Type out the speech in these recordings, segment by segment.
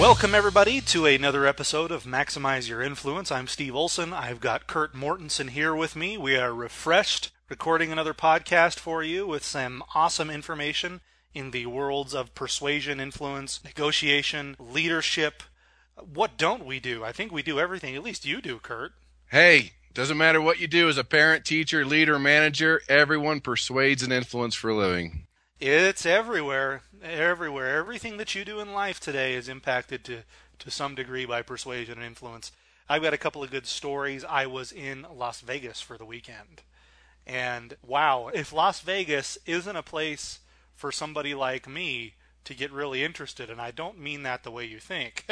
Welcome, everybody, to another episode of Maximize Your Influence. I'm Steve Olson. I've got Kurt Mortensen here with me. We are refreshed, recording another podcast for you with some awesome information in the worlds of persuasion, influence, negotiation, leadership. What don't we do? I think we do everything. At least you do, Kurt. Hey, doesn't matter what you do as a parent, teacher, leader, manager, everyone persuades and influence for a living. It's everywhere, everywhere. Everything that you do in life today is impacted to, to some degree by persuasion and influence. I've got a couple of good stories. I was in Las Vegas for the weekend. And wow, if Las Vegas isn't a place for somebody like me to get really interested, and I don't mean that the way you think,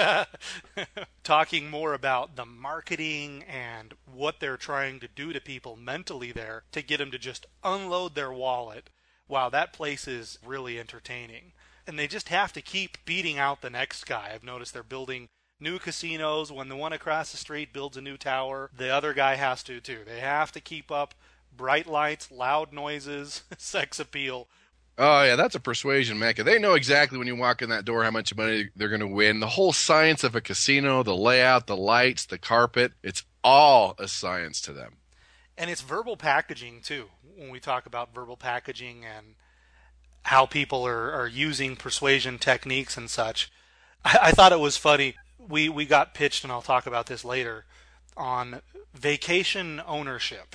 talking more about the marketing and what they're trying to do to people mentally there to get them to just unload their wallet wow, that place is really entertaining. And they just have to keep beating out the next guy. I've noticed they're building new casinos. When the one across the street builds a new tower, the other guy has to too. They have to keep up bright lights, loud noises, sex appeal. Oh yeah, that's a persuasion mecca. They know exactly when you walk in that door how much money they're going to win. The whole science of a casino, the layout, the lights, the carpet, it's all a science to them. And it's verbal packaging too when we talk about verbal packaging and how people are, are using persuasion techniques and such. I, I thought it was funny. We we got pitched, and I'll talk about this later, on vacation ownership,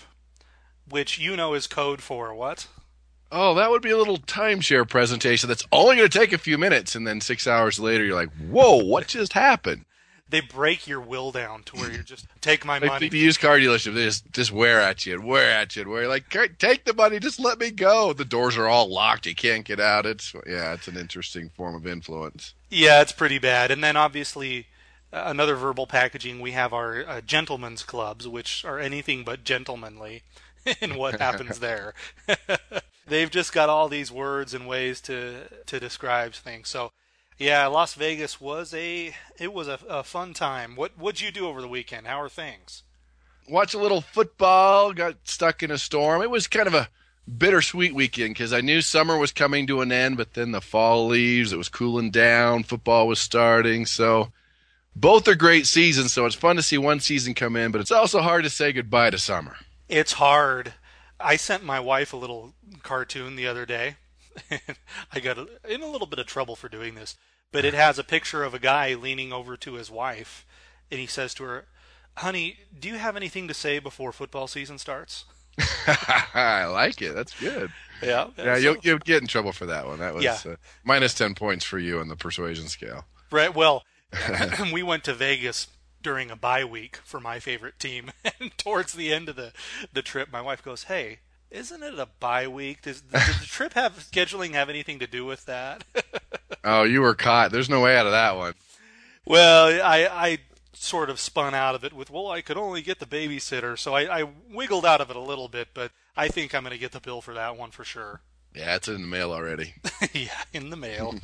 which you know is code for what? Oh, that would be a little timeshare presentation that's only going to take a few minutes, and then six hours later, you're like, "Whoa, what just happened?" They break your will down to where you're just take my like money. The used car dealership, they just just wear at you and wear at you and wear you like take the money, just let me go. The doors are all locked, you can't get out. It's yeah, it's an interesting form of influence. Yeah, it's pretty bad. And then obviously uh, another verbal packaging, we have our uh, gentlemen's clubs, which are anything but gentlemanly in what happens there. They've just got all these words and ways to to describe things. So yeah, Las Vegas was a it was a, a fun time. What what'd you do over the weekend? How are things? Watch a little football. Got stuck in a storm. It was kind of a bittersweet weekend because I knew summer was coming to an end, but then the fall leaves. It was cooling down. Football was starting, so both are great seasons. So it's fun to see one season come in, but it's also hard to say goodbye to summer. It's hard. I sent my wife a little cartoon the other day. I got in a little bit of trouble for doing this but it has a picture of a guy leaning over to his wife, and he says to her, "Honey, do you have anything to say before football season starts?" I like it. That's good. Yeah. Yeah, so, you'll, you'll get in trouble for that one. That was yeah. uh, minus 10 points for you on the persuasion scale. Right. Well, we went to Vegas during a bye week for my favorite team. And towards the end of the, the trip, my wife goes, Hey, isn't it a bye week? Does, does the trip have scheduling have anything to do with that? oh, you were caught. There's no way out of that one. Well, I I sort of spun out of it with, well, I could only get the babysitter, so I, I wiggled out of it a little bit, but I think I'm going to get the bill for that one for sure. Yeah, it's in the mail already. yeah, in the mail.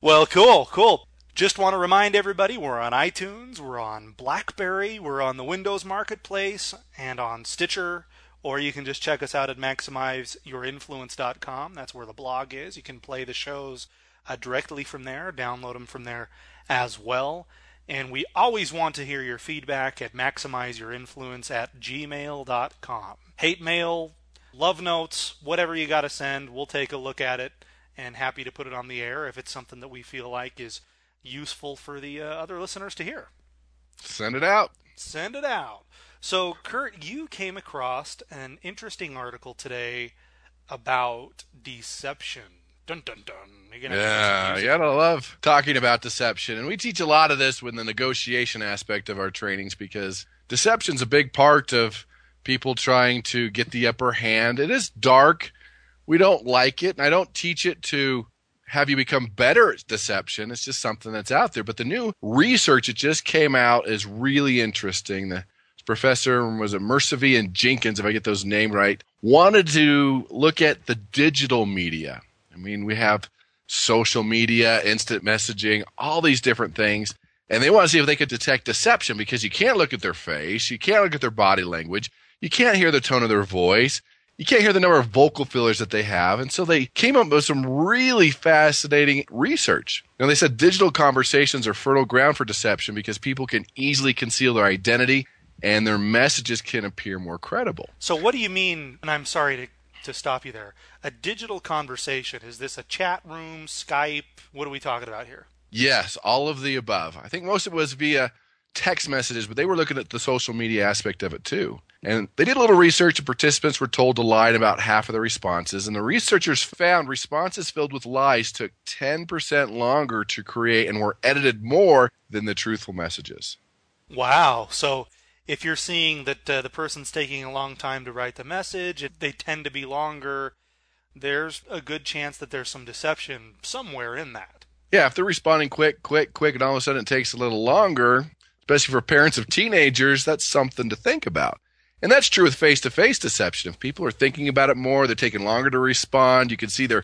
well, cool, cool. Just want to remind everybody we're on iTunes, we're on Blackberry, we're on the Windows Marketplace, and on Stitcher or you can just check us out at maximizeyourinfluence.com. That's where the blog is. You can play the shows uh, directly from there, download them from there as well. And we always want to hear your feedback at maximizeyourinfluence at gmail.com. Hate mail, love notes, whatever you got to send, we'll take a look at it and happy to put it on the air if it's something that we feel like is useful for the uh, other listeners to hear. Send it out. Send it out. So, Kurt, you came across an interesting article today about deception. Dun dun dun. Yeah, you gotta love talking about deception, and we teach a lot of this with the negotiation aspect of our trainings because deception's a big part of people trying to get the upper hand. It is dark. We don't like it, and I don't teach it to have you become better at deception. It's just something that's out there. But the new research that just came out is really interesting. The Professor was it Meservy and Jenkins, if I get those names right, wanted to look at the digital media. I mean, we have social media, instant messaging, all these different things. And they want to see if they could detect deception because you can't look at their face, you can't look at their body language, you can't hear the tone of their voice, you can't hear the number of vocal fillers that they have. And so they came up with some really fascinating research. And they said digital conversations are fertile ground for deception because people can easily conceal their identity and their messages can appear more credible. So, what do you mean? And I'm sorry to, to stop you there. A digital conversation, is this a chat room, Skype? What are we talking about here? Yes, all of the above. I think most of it was via text messages, but they were looking at the social media aspect of it too. And they did a little research, and participants were told to lie in about half of the responses. And the researchers found responses filled with lies took 10% longer to create and were edited more than the truthful messages. Wow. So if you're seeing that uh, the person's taking a long time to write the message, they tend to be longer, there's a good chance that there's some deception somewhere in that. Yeah, if they're responding quick, quick, quick, and all of a sudden it takes a little longer, especially for parents of teenagers, that's something to think about. And that's true with face to face deception. If people are thinking about it more, they're taking longer to respond. You can see their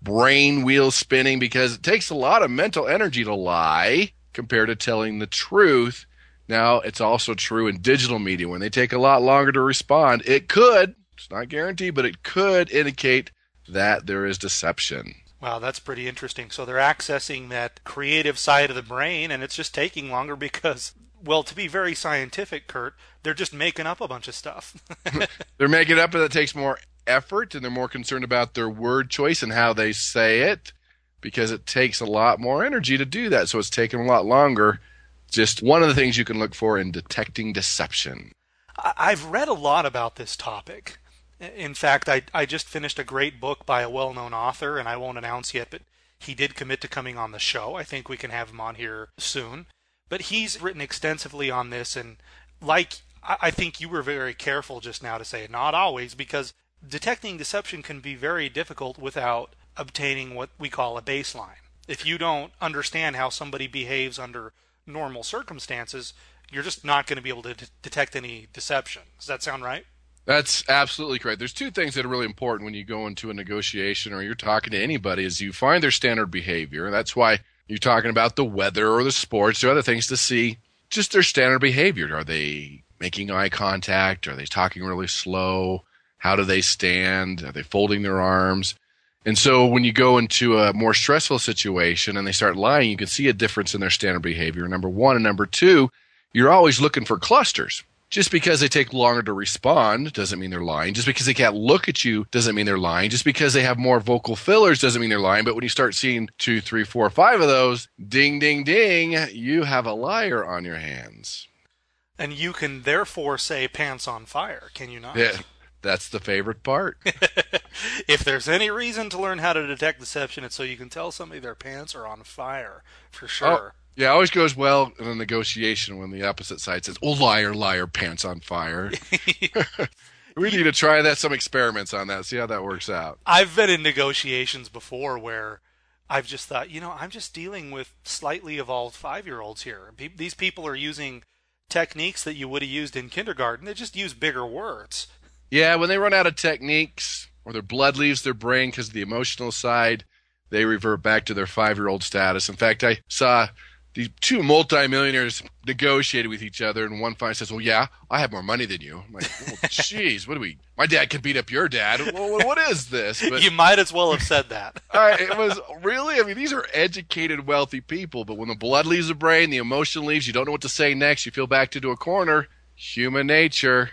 brain wheels spinning because it takes a lot of mental energy to lie compared to telling the truth. Now, it's also true in digital media. When they take a lot longer to respond, it could, it's not guaranteed, but it could indicate that there is deception. Wow, that's pretty interesting. So they're accessing that creative side of the brain, and it's just taking longer because well, to be very scientific, Kurt, they're just making up a bunch of stuff. they're making up, and it takes more effort, and they're more concerned about their word choice and how they say it because it takes a lot more energy to do that. So it's taking a lot longer. Just one of the things you can look for in detecting deception. I've read a lot about this topic. In fact, I, I just finished a great book by a well known author, and I won't announce yet, but he did commit to coming on the show. I think we can have him on here soon. But he's written extensively on this, and like I think you were very careful just now to say not always, because detecting deception can be very difficult without obtaining what we call a baseline. If you don't understand how somebody behaves under normal circumstances, you're just not going to be able to d- detect any deception. Does that sound right? That's absolutely correct. There's two things that are really important when you go into a negotiation or you're talking to anybody is you find their standard behavior. That's why you're talking about the weather or the sports or other things to see just their standard behavior. Are they making eye contact? Are they talking really slow? How do they stand? Are they folding their arms? And so when you go into a more stressful situation and they start lying, you can see a difference in their standard behavior. Number one. And number two, you're always looking for clusters. Just because they take longer to respond doesn't mean they're lying. Just because they can't look at you doesn't mean they're lying. Just because they have more vocal fillers doesn't mean they're lying. But when you start seeing two, three, four, five of those, ding, ding, ding, you have a liar on your hands. And you can therefore say pants on fire, can you not? Yeah. That's the favorite part. if there's any reason to learn how to detect deception, it's so you can tell somebody their pants are on fire, for oh, sure. Oh, yeah, it always goes well in a negotiation when the opposite side says, "Oh, liar, liar, pants on fire." we need to try that some experiments on that, see how that works out. I've been in negotiations before where I've just thought, you know, I'm just dealing with slightly evolved five-year-olds here. These people are using techniques that you would have used in kindergarten. They just use bigger words. Yeah, when they run out of techniques or their blood leaves their brain because of the emotional side, they revert back to their five-year-old status. In fact, I saw these two multimillionaires negotiated with each other, and one finally says, "Well, yeah, I have more money than you." I'm like, "Jeez, what do we? My dad can beat up your dad. Well, what is this?" But, you might as well have said that. I, it was really. I mean, these are educated, wealthy people, but when the blood leaves the brain, the emotion leaves. You don't know what to say next. You feel backed into a corner. Human nature.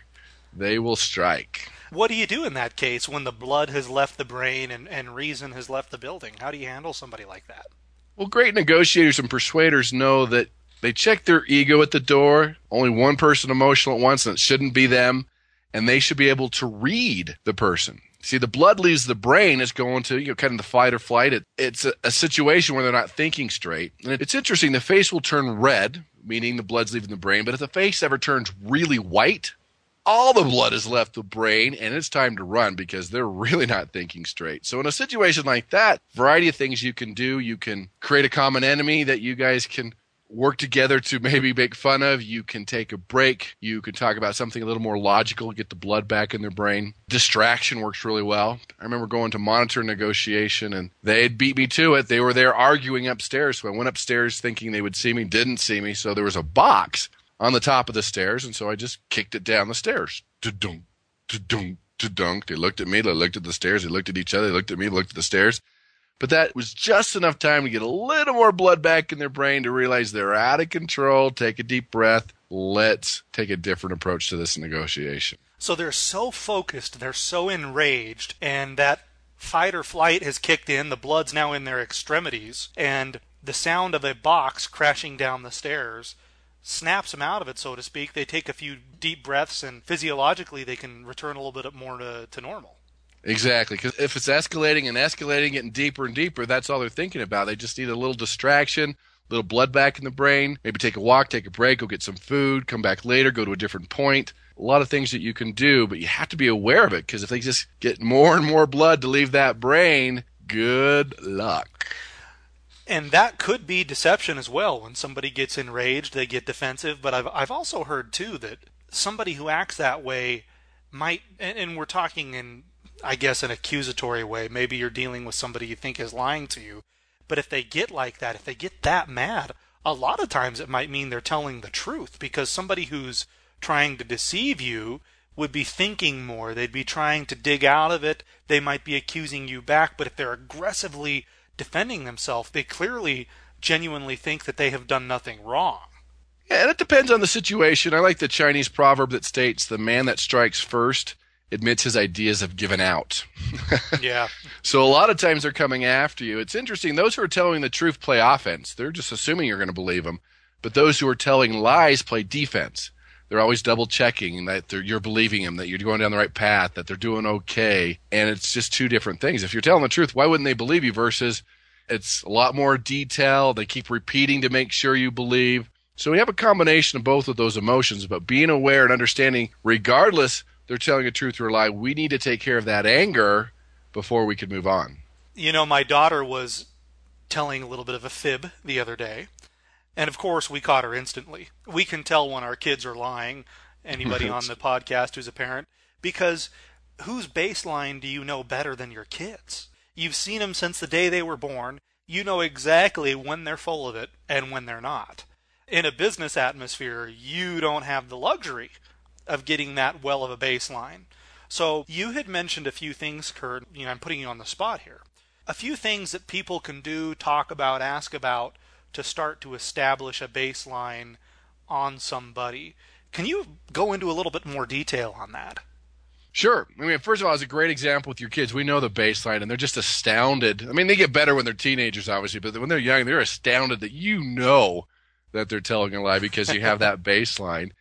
They will strike. What do you do in that case when the blood has left the brain and, and reason has left the building? How do you handle somebody like that? Well, great negotiators and persuaders know that they check their ego at the door. Only one person emotional at once, and it shouldn't be them. And they should be able to read the person. See, the blood leaves the brain. It's going to, you know, kind of the fight or flight. It, it's a, a situation where they're not thinking straight. And it's interesting. The face will turn red, meaning the blood's leaving the brain. But if the face ever turns really white, all the blood has left the brain and it's time to run because they're really not thinking straight. So in a situation like that, variety of things you can do. You can create a common enemy that you guys can work together to maybe make fun of. You can take a break. You can talk about something a little more logical, get the blood back in their brain. Distraction works really well. I remember going to monitor negotiation and they'd beat me to it. They were there arguing upstairs. So I went upstairs thinking they would see me, didn't see me. So there was a box on the top of the stairs. And so I just kicked it down the stairs. Da-dunk, da-dunk, da-dunk. They looked at me. They looked at the stairs. They looked at each other. They looked at me, looked at the stairs. But that was just enough time to get a little more blood back in their brain to realize they're out of control. Take a deep breath. Let's take a different approach to this negotiation. So they're so focused, they're so enraged, and that fight or flight has kicked in. The blood's now in their extremities, and the sound of a box crashing down the stairs snaps them out of it, so to speak. They take a few deep breaths, and physiologically, they can return a little bit more to, to normal. Exactly, because if it's escalating and escalating, getting deeper and deeper, that's all they're thinking about. They just need a little distraction, a little blood back in the brain. Maybe take a walk, take a break, go get some food, come back later, go to a different point. A lot of things that you can do, but you have to be aware of it because if they just get more and more blood to leave that brain, good luck. And that could be deception as well. When somebody gets enraged, they get defensive. But I've I've also heard too that somebody who acts that way might, and, and we're talking in I guess, an accusatory way. Maybe you're dealing with somebody you think is lying to you. But if they get like that, if they get that mad, a lot of times it might mean they're telling the truth because somebody who's trying to deceive you would be thinking more. They'd be trying to dig out of it. They might be accusing you back. But if they're aggressively defending themselves, they clearly genuinely think that they have done nothing wrong. Yeah, and it depends on the situation. I like the Chinese proverb that states the man that strikes first admits his ideas have given out. yeah. So a lot of times they're coming after you. It's interesting. Those who are telling the truth play offense. They're just assuming you're going to believe them. But those who are telling lies play defense. They're always double checking that you're believing them, that you're going down the right path, that they're doing okay. And it's just two different things. If you're telling the truth, why wouldn't they believe you versus it's a lot more detail. They keep repeating to make sure you believe. So we have a combination of both of those emotions, but being aware and understanding, regardless they're telling a truth or a lie. We need to take care of that anger before we can move on. You know, my daughter was telling a little bit of a fib the other day. And of course, we caught her instantly. We can tell when our kids are lying, anybody on the podcast who's a parent, because whose baseline do you know better than your kids? You've seen them since the day they were born. You know exactly when they're full of it and when they're not. In a business atmosphere, you don't have the luxury of getting that well of a baseline. So you had mentioned a few things, Kurt. You know, I'm putting you on the spot here. A few things that people can do, talk about, ask about to start to establish a baseline on somebody. Can you go into a little bit more detail on that? Sure. I mean, first of all, it's a great example with your kids. We know the baseline, and they're just astounded. I mean, they get better when they're teenagers, obviously, but when they're young, they're astounded that you know that they're telling a lie because you have that baseline.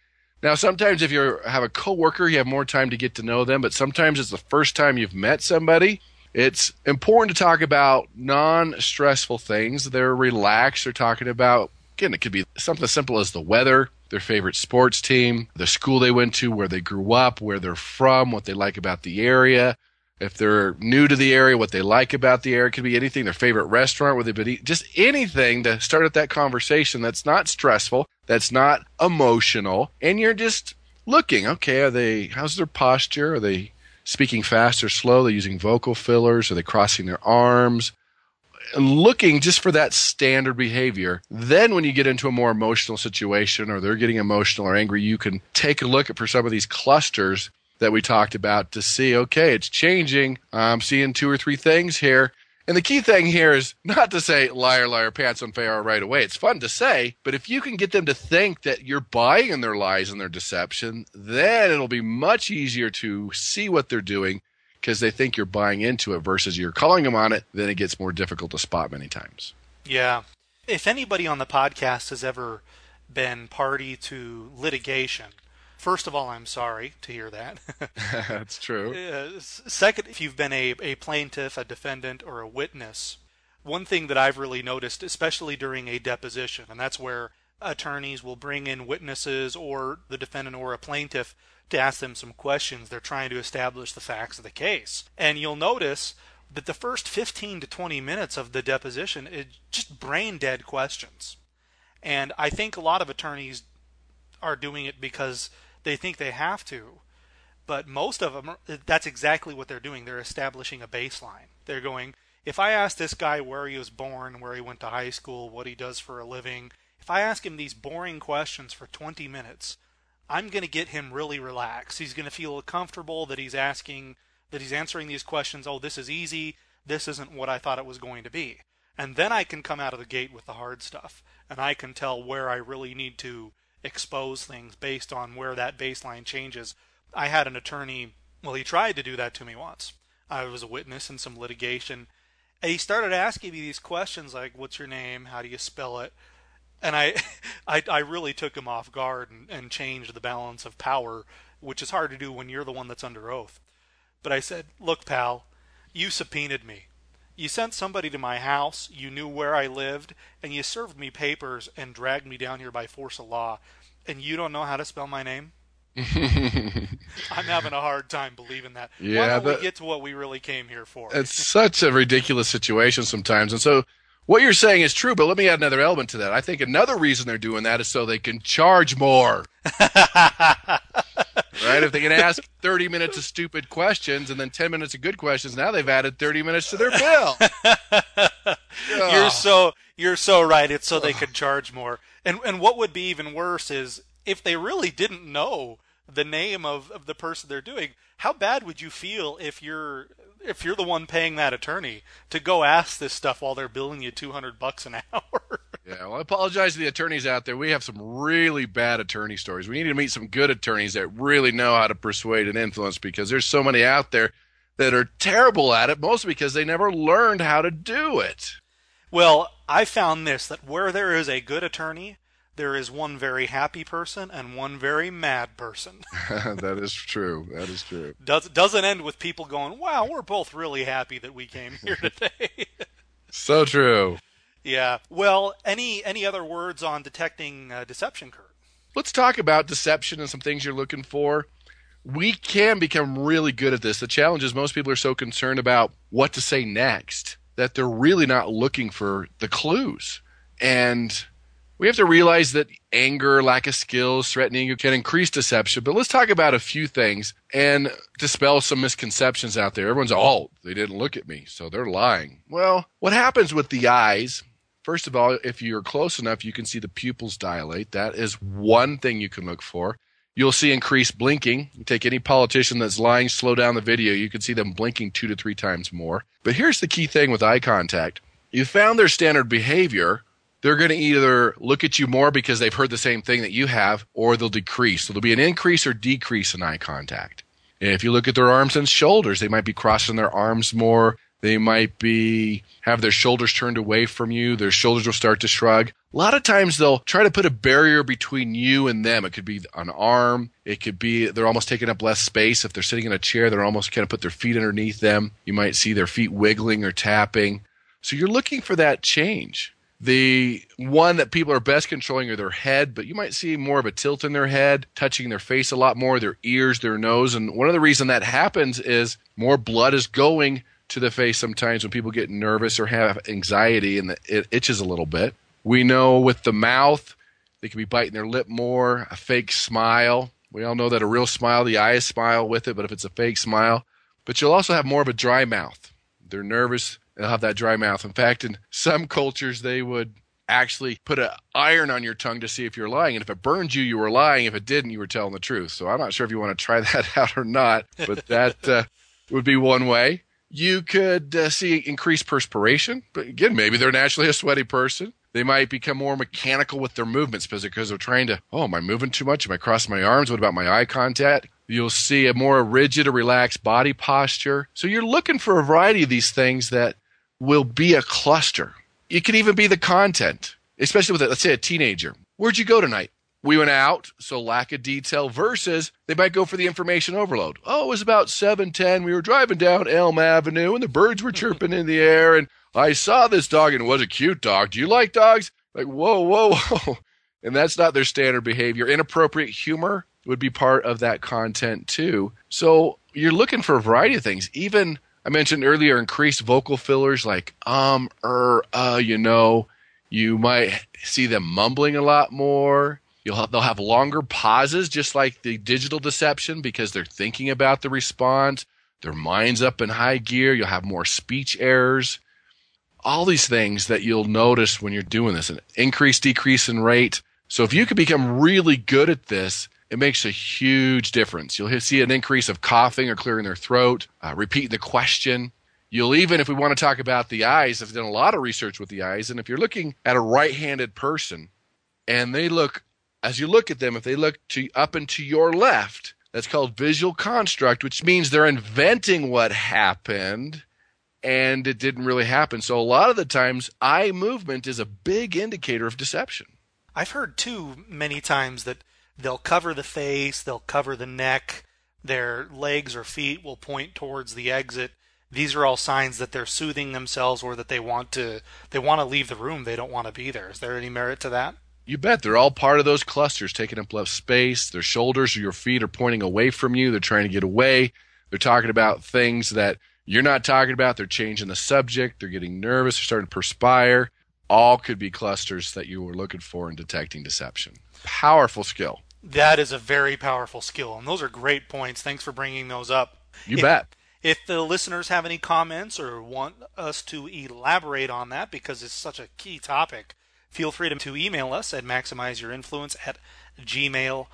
Now, sometimes if you have a coworker, you have more time to get to know them, but sometimes it's the first time you've met somebody. It's important to talk about non-stressful things. They're relaxed. They're talking about again, it could be something as simple as the weather, their favorite sports team, the school they went to, where they grew up, where they're from, what they like about the area, if they're new to the area, what they like about the area. It could be anything, their favorite restaurant where they've been eating, just anything to start at that conversation that's not stressful, that's not emotional, and you're just looking, okay, are they, how's their posture? Are they speaking fast or slow? They're they using vocal fillers? Are they crossing their arms? And looking just for that standard behavior. Then, when you get into a more emotional situation or they're getting emotional or angry, you can take a look at for some of these clusters that we talked about to see, okay, it's changing. I'm seeing two or three things here. And the key thing here is not to say liar, liar, pants on fire right away. It's fun to say, but if you can get them to think that you're buying in their lies and their deception, then it'll be much easier to see what they're doing because they think you're buying into it versus you're calling them on it. Then it gets more difficult to spot many times. Yeah. If anybody on the podcast has ever been party to litigation, First of all, I'm sorry to hear that. That's true. Uh, second, if you've been a, a plaintiff, a defendant, or a witness, one thing that I've really noticed, especially during a deposition, and that's where attorneys will bring in witnesses or the defendant or a plaintiff to ask them some questions. They're trying to establish the facts of the case. And you'll notice that the first 15 to 20 minutes of the deposition is just brain dead questions. And I think a lot of attorneys are doing it because they think they have to. But most of them, that's exactly what they're doing. They're establishing a baseline. They're going, if I ask this guy where he was born, where he went to high school, what he does for a living, if I ask him these boring questions for 20 minutes, I'm going to get him really relaxed. He's going to feel comfortable that he's asking, that he's answering these questions. Oh, this is easy. This isn't what I thought it was going to be. And then I can come out of the gate with the hard stuff. And I can tell where I really need to expose things based on where that baseline changes. I had an attorney, well, he tried to do that to me once. I was a witness in some litigation. And he started asking me these questions like, what's your name? How do you spell it? And I, I, I really took him off guard and, and changed the balance of power, which is hard to do when you're the one that's under oath. But I said, look, pal, you subpoenaed me. You sent somebody to my house, you knew where I lived, and you served me papers and dragged me down here by force of law, and you don't know how to spell my name? I'm having a hard time believing that. Yeah, Why don't we get to what we really came here for? It's such a ridiculous situation sometimes. And so what you're saying is true, but let me add another element to that. I think another reason they're doing that is so they can charge more. right? If they can ask 30 minutes of stupid questions and then 10 minutes of good questions, now they've added 30 minutes to their bill. You're so you're so right. It's so they could charge more. And and what would be even worse is if they really didn't know the name of, of the person they're doing, how bad would you feel if you're if you're the one paying that attorney to go ask this stuff while they're billing you 200 bucks an hour? Yeah, well, I apologize to the attorneys out there. We have some really bad attorney stories. We need to meet some good attorneys that really know how to persuade and influence because there's so many out there that are terrible at it, mostly because they never learned how to do it. Well, I found this that where there is a good attorney, there is one very happy person and one very mad person. that is true. That is true. Does doesn't end with people going, "Wow, we're both really happy that we came here today." so true. Yeah. Well, any any other words on detecting uh, deception, Kurt? Let's talk about deception and some things you're looking for. We can become really good at this. The challenge is most people are so concerned about what to say next that they're really not looking for the clues. And we have to realize that anger, lack of skills, threatening you can increase deception. But let's talk about a few things and dispel some misconceptions out there. Everyone's, oh, they didn't look at me, so they're lying. Well, what happens with the eyes First of all, if you're close enough, you can see the pupils dilate. That is one thing you can look for. You'll see increased blinking. You take any politician that's lying, slow down the video, you can see them blinking two to three times more. But here's the key thing with eye contact. You found their standard behavior, they're going to either look at you more because they've heard the same thing that you have, or they'll decrease. So there'll be an increase or decrease in eye contact. If you look at their arms and shoulders, they might be crossing their arms more. They might be have their shoulders turned away from you. Their shoulders will start to shrug. A lot of times they'll try to put a barrier between you and them. It could be an arm. It could be they're almost taking up less space. If they're sitting in a chair, they're almost kind of put their feet underneath them. You might see their feet wiggling or tapping. So you're looking for that change. The one that people are best controlling are their head, but you might see more of a tilt in their head, touching their face a lot more, their ears, their nose. And one of the reasons that happens is more blood is going to the face sometimes when people get nervous or have anxiety and it itches a little bit. We know with the mouth, they can be biting their lip more, a fake smile. We all know that a real smile, the eyes smile with it, but if it's a fake smile, but you'll also have more of a dry mouth. They're nervous, they'll have that dry mouth. In fact, in some cultures, they would actually put an iron on your tongue to see if you're lying. And if it burned you, you were lying. If it didn't, you were telling the truth. So I'm not sure if you want to try that out or not, but that uh, would be one way. You could uh, see increased perspiration, but again, maybe they're naturally a sweaty person. They might become more mechanical with their movements because they're trying to, oh, am I moving too much? Am I crossing my arms? What about my eye contact? You'll see a more rigid or relaxed body posture. So you're looking for a variety of these things that will be a cluster. It could even be the content, especially with, let's say, a teenager. Where'd you go tonight? We went out, so lack of detail versus they might go for the information overload. Oh, it was about 7:10. We were driving down Elm Avenue and the birds were chirping in the air and I saw this dog and it was a cute dog. Do you like dogs? Like, whoa, whoa, whoa. And that's not their standard behavior. Inappropriate humor would be part of that content too. So you're looking for a variety of things. Even I mentioned earlier increased vocal fillers like um, er, uh, you know, You might see them mumbling a lot more. You'll have, they'll have longer pauses, just like the digital deception, because they're thinking about the response. Their mind's up in high gear. You'll have more speech errors. All these things that you'll notice when you're doing this, an increase, decrease in rate. So if you can become really good at this, it makes a huge difference. You'll see an increase of coughing or clearing their throat, uh, repeating the question. You'll even, if we want to talk about the eyes, I've done a lot of research with the eyes, and if you're looking at a right-handed person and they look, as you look at them, if they look to up and to your left, that's called visual construct, which means they're inventing what happened and it didn't really happen. So a lot of the times, eye movement is a big indicator of deception. I've heard too many times that they'll cover the face, they'll cover the neck, their legs or feet will point towards the exit. These are all signs that they're soothing themselves or that they want to they want to leave the room, they don't want to be there. Is there any merit to that? You bet. They're all part of those clusters taking up less space. Their shoulders or your feet are pointing away from you. They're trying to get away. They're talking about things that you're not talking about. They're changing the subject. They're getting nervous. They're starting to perspire. All could be clusters that you were looking for in detecting deception. Powerful skill. That is a very powerful skill. And those are great points. Thanks for bringing those up. You if, bet. If the listeners have any comments or want us to elaborate on that because it's such a key topic, feel free to email us at maximizeyourinfluence at gmail.com.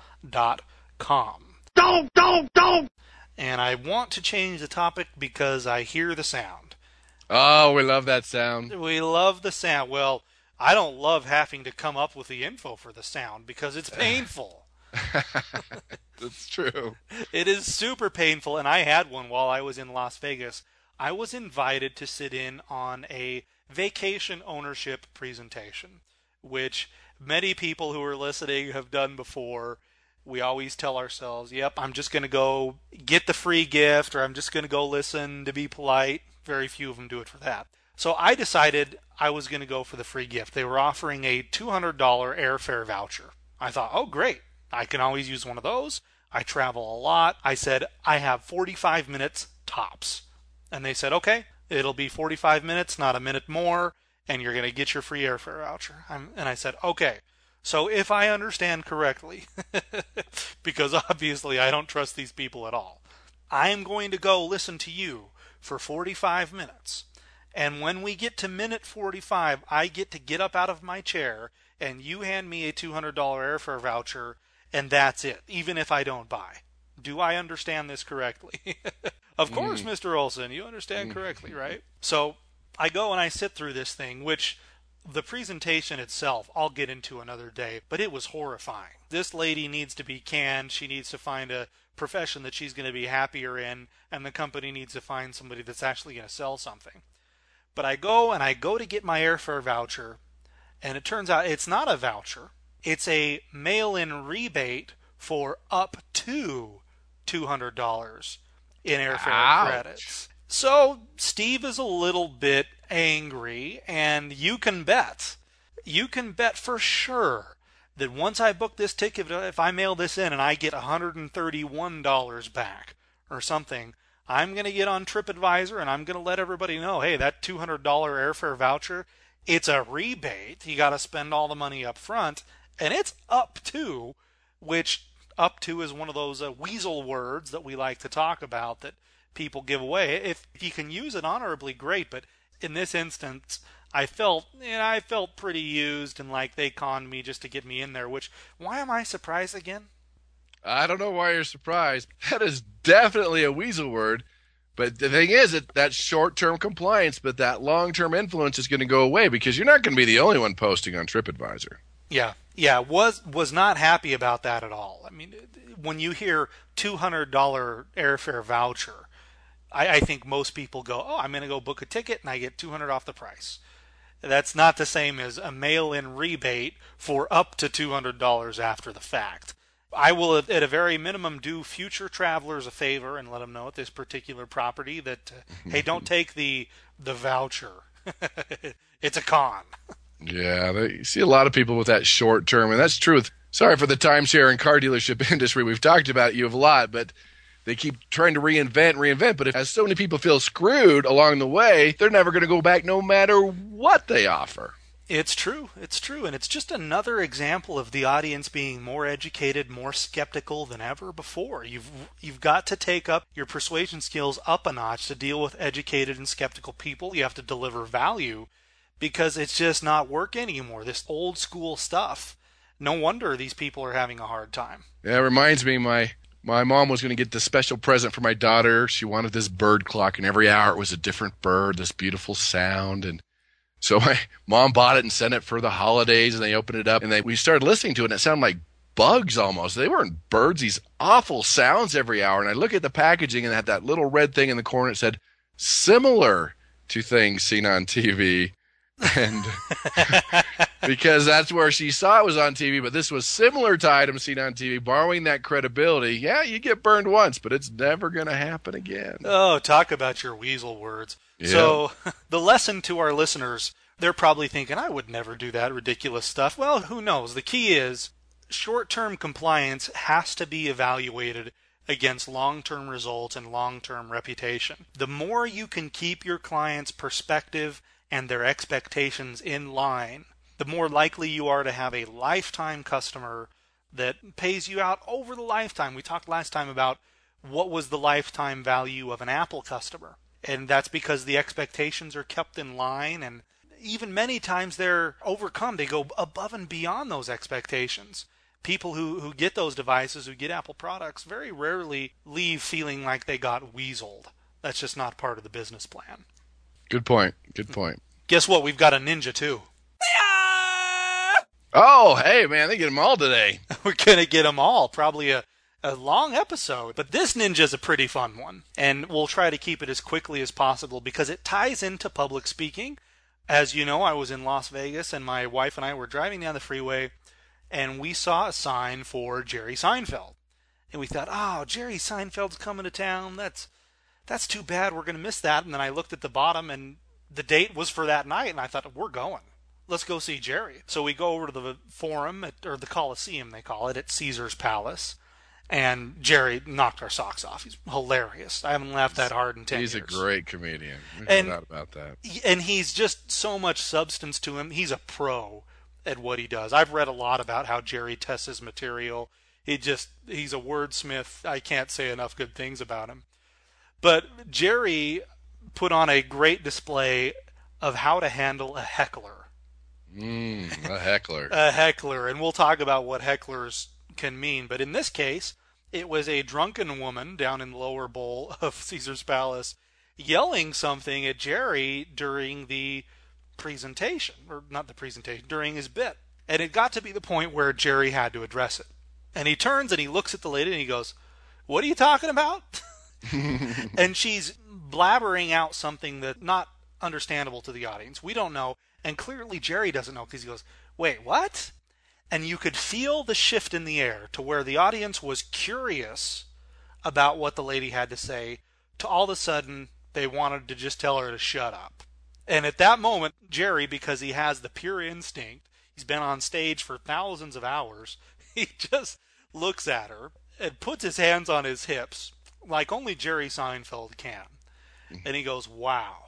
Don't, don't, don't! And I want to change the topic because I hear the sound. Oh, we love that sound. We love the sound. Well, I don't love having to come up with the info for the sound because it's painful. That's true. It is super painful, and I had one while I was in Las Vegas. I was invited to sit in on a vacation ownership presentation, which many people who are listening have done before. We always tell ourselves, yep, I'm just going to go get the free gift, or I'm just going to go listen to be polite. Very few of them do it for that. So I decided I was going to go for the free gift. They were offering a $200 airfare voucher. I thought, oh, great. I can always use one of those. I travel a lot. I said, I have 45 minutes tops. And they said, okay, it'll be 45 minutes, not a minute more, and you're going to get your free airfare voucher. I'm, and I said, okay. So if I understand correctly, because obviously I don't trust these people at all, I am going to go listen to you for 45 minutes. And when we get to minute 45, I get to get up out of my chair and you hand me a $200 airfare voucher and that's it, even if I don't buy. Do I understand this correctly? of course, mm. Mr. Olson, you understand mm. correctly, right? So I go and I sit through this thing, which the presentation itself I'll get into another day, but it was horrifying. This lady needs to be canned. She needs to find a profession that she's going to be happier in, and the company needs to find somebody that's actually going to sell something. But I go and I go to get my airfare voucher, and it turns out it's not a voucher. It's a mail in rebate for up to $200 in airfare Ouch. credits. So Steve is a little bit angry, and you can bet, you can bet for sure that once I book this ticket, if I mail this in and I get $131 back or something, I'm going to get on TripAdvisor and I'm going to let everybody know hey, that $200 airfare voucher, it's a rebate. You got to spend all the money up front and it's up to, which up to is one of those uh, weasel words that we like to talk about that people give away. If you can use it honorably, great. But in this instance, I felt, and I felt pretty used and like they conned me just to get me in there. Which why am I surprised again? I don't know why you're surprised. That is definitely a weasel word. But the thing is that that short-term compliance, but that long-term influence is going to go away because you're not going to be the only one posting on TripAdvisor. Yeah, yeah, was was not happy about that at all. I mean, when you hear two hundred dollar airfare voucher, I, I think most people go, "Oh, I'm going to go book a ticket and I get two hundred off the price." That's not the same as a mail-in rebate for up to two hundred dollars after the fact. I will, at a very minimum, do future travelers a favor and let them know at this particular property that, uh, hey, don't take the the voucher. it's a con. Yeah, they, you see a lot of people with that short term, and that's true. sorry for the timeshare and car dealership industry. We've talked about you a lot, but they keep trying to reinvent, reinvent. But if as so many people feel screwed along the way, they're never going to go back, no matter what they offer. It's true. It's true. And it's just another example of the audience being more educated, more skeptical than ever before. You've you've got to take up your persuasion skills up a notch to deal with educated and skeptical people. You have to deliver value because it's just not working anymore. This old school stuff. No wonder these people are having a hard time. Yeah, it reminds me my my mom was going to get this special present for my daughter. She wanted this bird clock and every hour it was a different bird, this beautiful sound and so my mom bought it and sent it for the holidays, and they opened it up, and they we started listening to it, and it sounded like bugs almost. They weren't birds; these awful sounds every hour. And I look at the packaging, and it had that little red thing in the corner. It said similar to things seen on TV, and because that's where she saw it was on TV. But this was similar to items seen on TV, borrowing that credibility. Yeah, you get burned once, but it's never going to happen again. Oh, talk about your weasel words. Yeah. So, the lesson to our listeners, they're probably thinking, I would never do that ridiculous stuff. Well, who knows? The key is short term compliance has to be evaluated against long term results and long term reputation. The more you can keep your client's perspective and their expectations in line, the more likely you are to have a lifetime customer that pays you out over the lifetime. We talked last time about what was the lifetime value of an Apple customer and that's because the expectations are kept in line and even many times they're overcome. They go above and beyond those expectations. People who, who get those devices who get apple products very rarely leave feeling like they got weaseled. That's just not part of the business plan good point good point guess what we've got a ninja too oh hey man they get them all today we're gonna get them all probably a a long episode, but this ninja is a pretty fun one. And we'll try to keep it as quickly as possible because it ties into public speaking. As you know, I was in Las Vegas and my wife and I were driving down the freeway and we saw a sign for Jerry Seinfeld. And we thought, "Oh, Jerry Seinfeld's coming to town. That's that's too bad. We're going to miss that." And then I looked at the bottom and the date was for that night and I thought, "We're going." Let's go see Jerry. So we go over to the forum at, or the Coliseum, they call it, at Caesar's Palace and Jerry knocked our socks off. He's hilarious. I haven't laughed that hard in ten he's years. He's a great comedian. and, no doubt about that. And he's just so much substance to him. He's a pro at what he does. I've read a lot about how Jerry tests his material. He just he's a wordsmith. I can't say enough good things about him. But Jerry put on a great display of how to handle a heckler. Mm, a heckler. a heckler, and we'll talk about what hecklers can mean. But in this case, it was a drunken woman down in the lower bowl of Caesar's Palace yelling something at Jerry during the presentation, or not the presentation, during his bit. And it got to be the point where Jerry had to address it. And he turns and he looks at the lady and he goes, What are you talking about? and she's blabbering out something that's not understandable to the audience. We don't know. And clearly Jerry doesn't know because he goes, Wait, what? and you could feel the shift in the air to where the audience was curious about what the lady had to say to all of a sudden they wanted to just tell her to shut up. And at that moment, Jerry, because he has the pure instinct, he's been on stage for thousands of hours, he just looks at her and puts his hands on his hips like only Jerry Seinfeld can. Mm-hmm. And he goes, Wow,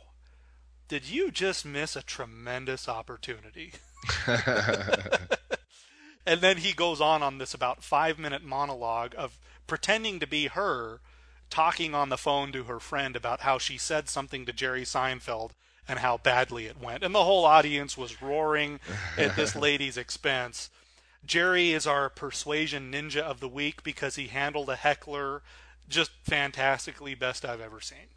did you just miss a tremendous opportunity? And then he goes on on this about five minute monologue of pretending to be her talking on the phone to her friend about how she said something to Jerry Seinfeld and how badly it went. And the whole audience was roaring at this lady's expense. Jerry is our persuasion ninja of the week because he handled a heckler just fantastically, best I've ever seen.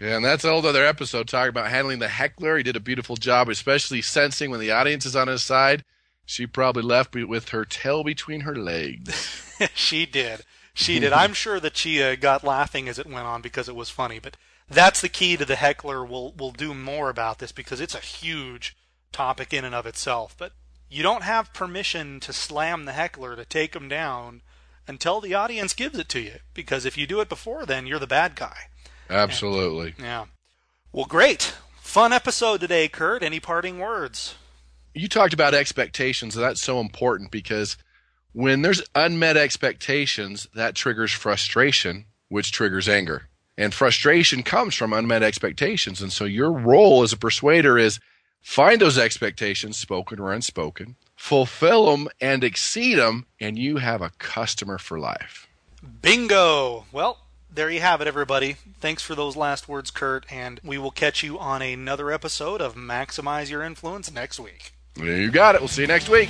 Yeah, and that's a whole other episode talking about handling the heckler. He did a beautiful job, especially sensing when the audience is on his side. She probably left with her tail between her legs. she did. She did. I'm sure that she uh, got laughing as it went on because it was funny. But that's the key to the heckler. We'll we'll do more about this because it's a huge topic in and of itself. But you don't have permission to slam the heckler to take him down until the audience gives it to you. Because if you do it before then, you're the bad guy. Absolutely. And, yeah. Well, great. Fun episode today, Kurt. Any parting words? You talked about expectations. And that's so important because when there's unmet expectations, that triggers frustration, which triggers anger. And frustration comes from unmet expectations. And so your role as a persuader is find those expectations, spoken or unspoken, fulfill them and exceed them, and you have a customer for life. Bingo! Well, there you have it, everybody. Thanks for those last words, Kurt, and we will catch you on another episode of Maximize Your Influence next week. You got it. We'll see you next week.